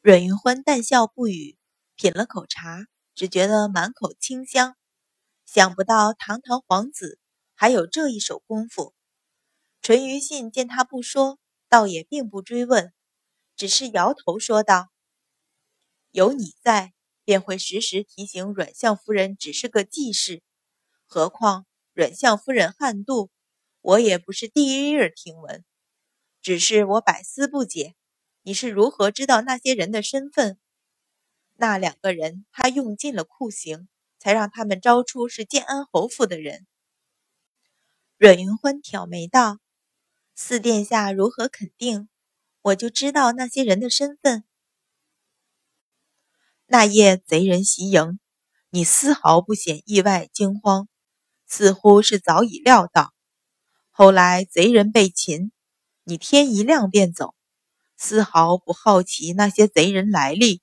阮云欢淡笑不语，品了口茶，只觉得满口清香。想不到堂堂皇子还有这一手功夫。淳于信见他不说，倒也并不追问，只是摇头说道：“有你在，便会时时提醒阮相夫人只是个记事。何况阮相夫人悍妒，我也不是第一日听闻。只是我百思不解，你是如何知道那些人的身份？那两个人，他用尽了酷刑，才让他们招出是建安侯府的人。”阮云欢挑眉道。四殿下如何肯定，我就知道那些人的身份。那夜贼人袭营，你丝毫不显意外惊慌，似乎是早已料到。后来贼人被擒，你天一亮便走，丝毫不好奇那些贼人来历，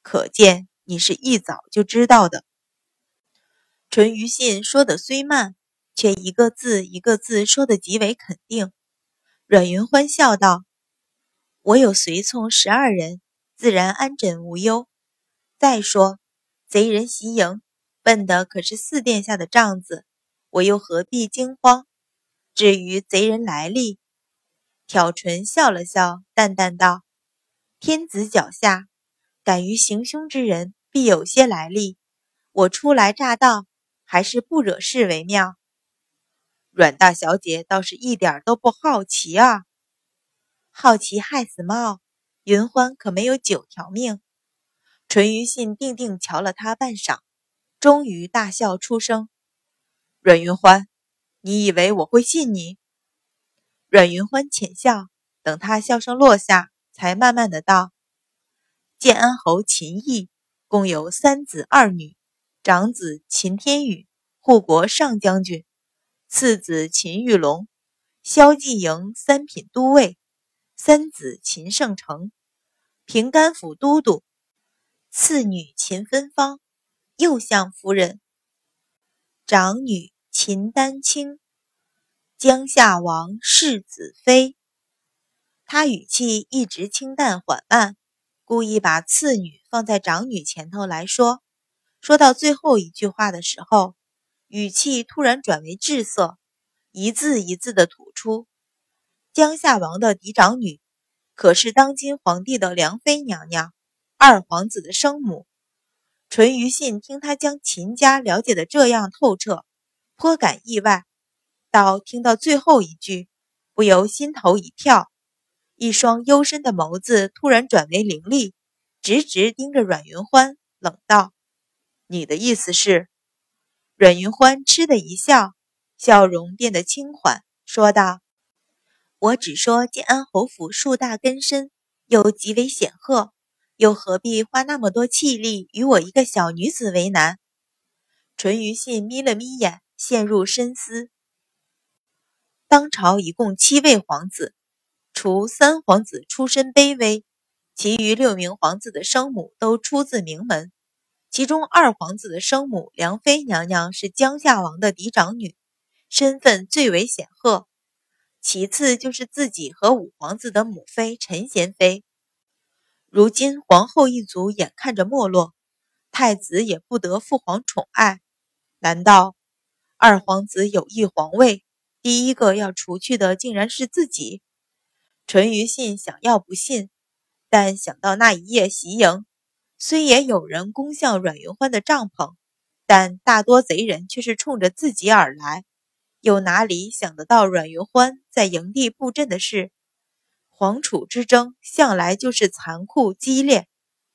可见你是一早就知道的。淳于信说的虽慢，却一个字一个字说的极为肯定。阮云欢笑道：“我有随从十二人，自然安枕无忧。再说，贼人袭营，奔的可是四殿下的帐子，我又何必惊慌？至于贼人来历，挑唇笑了笑，淡淡道：‘天子脚下，敢于行凶之人，必有些来历。我初来乍到，还是不惹事为妙。’”阮大小姐倒是一点都不好奇啊！好奇害死猫，云欢可没有九条命。淳于信定定瞧了他半晌，终于大笑出声：“阮云欢，你以为我会信你？”阮云欢浅笑，等他笑声落下，才慢慢的道：“建安侯秦毅共有三子二女，长子秦天宇，护国上将军。”次子秦玉龙，萧继营三品都尉；三子秦圣成，平甘府都督；次女秦芬芳，右相夫人；长女秦丹青，江夏王世子妃。他语气一直清淡缓慢，故意把次女放在长女前头来说。说到最后一句话的时候。语气突然转为滞涩，一字一字的吐出：“江夏王的嫡长女，可是当今皇帝的良妃娘娘，二皇子的生母。”淳于信听他将秦家了解的这样透彻，颇感意外。到听到最后一句，不由心头一跳，一双幽深的眸子突然转为凌厉，直直盯着阮云欢，冷道：“你的意思是？”阮云欢嗤的一笑，笑容变得轻缓，说道：“我只说建安侯府树大根深，又极为显赫，又何必花那么多气力与我一个小女子为难？”淳于信眯了眯眼，陷入深思。当朝一共七位皇子，除三皇子出身卑微，其余六名皇子的生母都出自名门。其中二皇子的生母梁妃娘娘是江夏王的嫡长女，身份最为显赫。其次就是自己和五皇子的母妃陈贤妃。如今皇后一族眼看着没落，太子也不得父皇宠爱，难道二皇子有意皇位，第一个要除去的竟然是自己？淳于信想要不信，但想到那一夜袭营。虽也有人攻向阮云欢的帐篷，但大多贼人却是冲着自己而来，又哪里想得到阮云欢在营地布阵的事？皇储之争向来就是残酷激烈，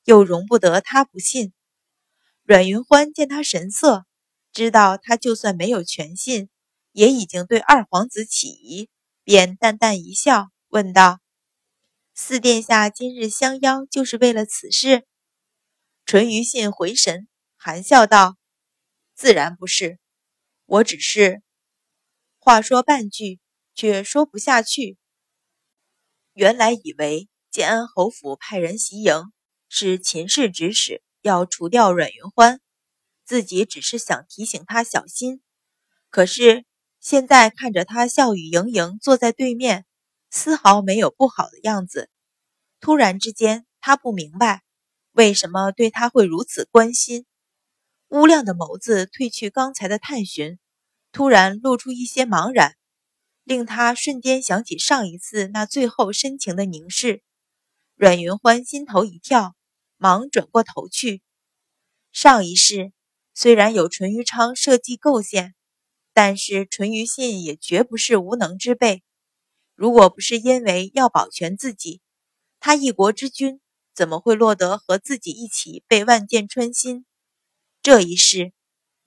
又容不得他不信。阮云欢见他神色，知道他就算没有全信，也已经对二皇子起疑，便淡淡一笑，问道：“四殿下今日相邀，就是为了此事？”淳于信回神，含笑道：“自然不是，我只是……”话说半句，却说不下去。原来以为建安侯府派人袭营，是秦氏指使，要除掉阮云欢，自己只是想提醒他小心。可是现在看着他笑语盈盈坐在对面，丝毫没有不好的样子。突然之间。他不明白为什么对他会如此关心。乌亮的眸子褪去刚才的探寻，突然露出一些茫然，令他瞬间想起上一次那最后深情的凝视。阮云欢心头一跳，忙转过头去。上一世虽然有淳于昌设计构陷，但是淳于信也绝不是无能之辈。如果不是因为要保全自己，他一国之君怎么会落得和自己一起被万箭穿心？这一世，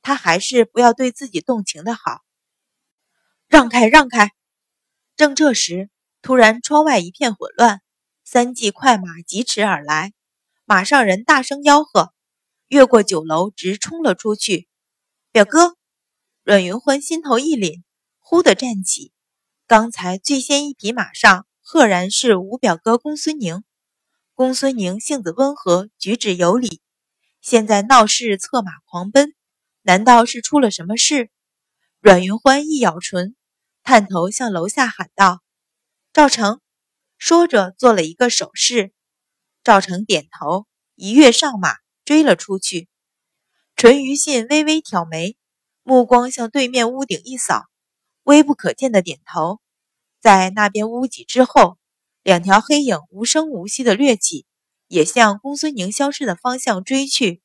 他还是不要对自己动情的好。让开，让开！正这时，突然窗外一片混乱，三骑快马疾驰而来，马上人大声吆喝，越过酒楼直冲了出去。表哥，阮云欢心头一凛，忽地站起。刚才最先一匹马上，赫然是五表哥公孙宁。公孙宁性子温和，举止有礼。现在闹事策马狂奔，难道是出了什么事？阮云欢一咬唇，探头向楼下喊道：“赵成！”说着做了一个手势。赵成点头，一跃上马，追了出去。淳于信微微挑眉，目光向对面屋顶一扫，微不可见的点头。在那边屋脊之后，两条黑影无声无息的掠起。也向公孙宁消失的方向追去。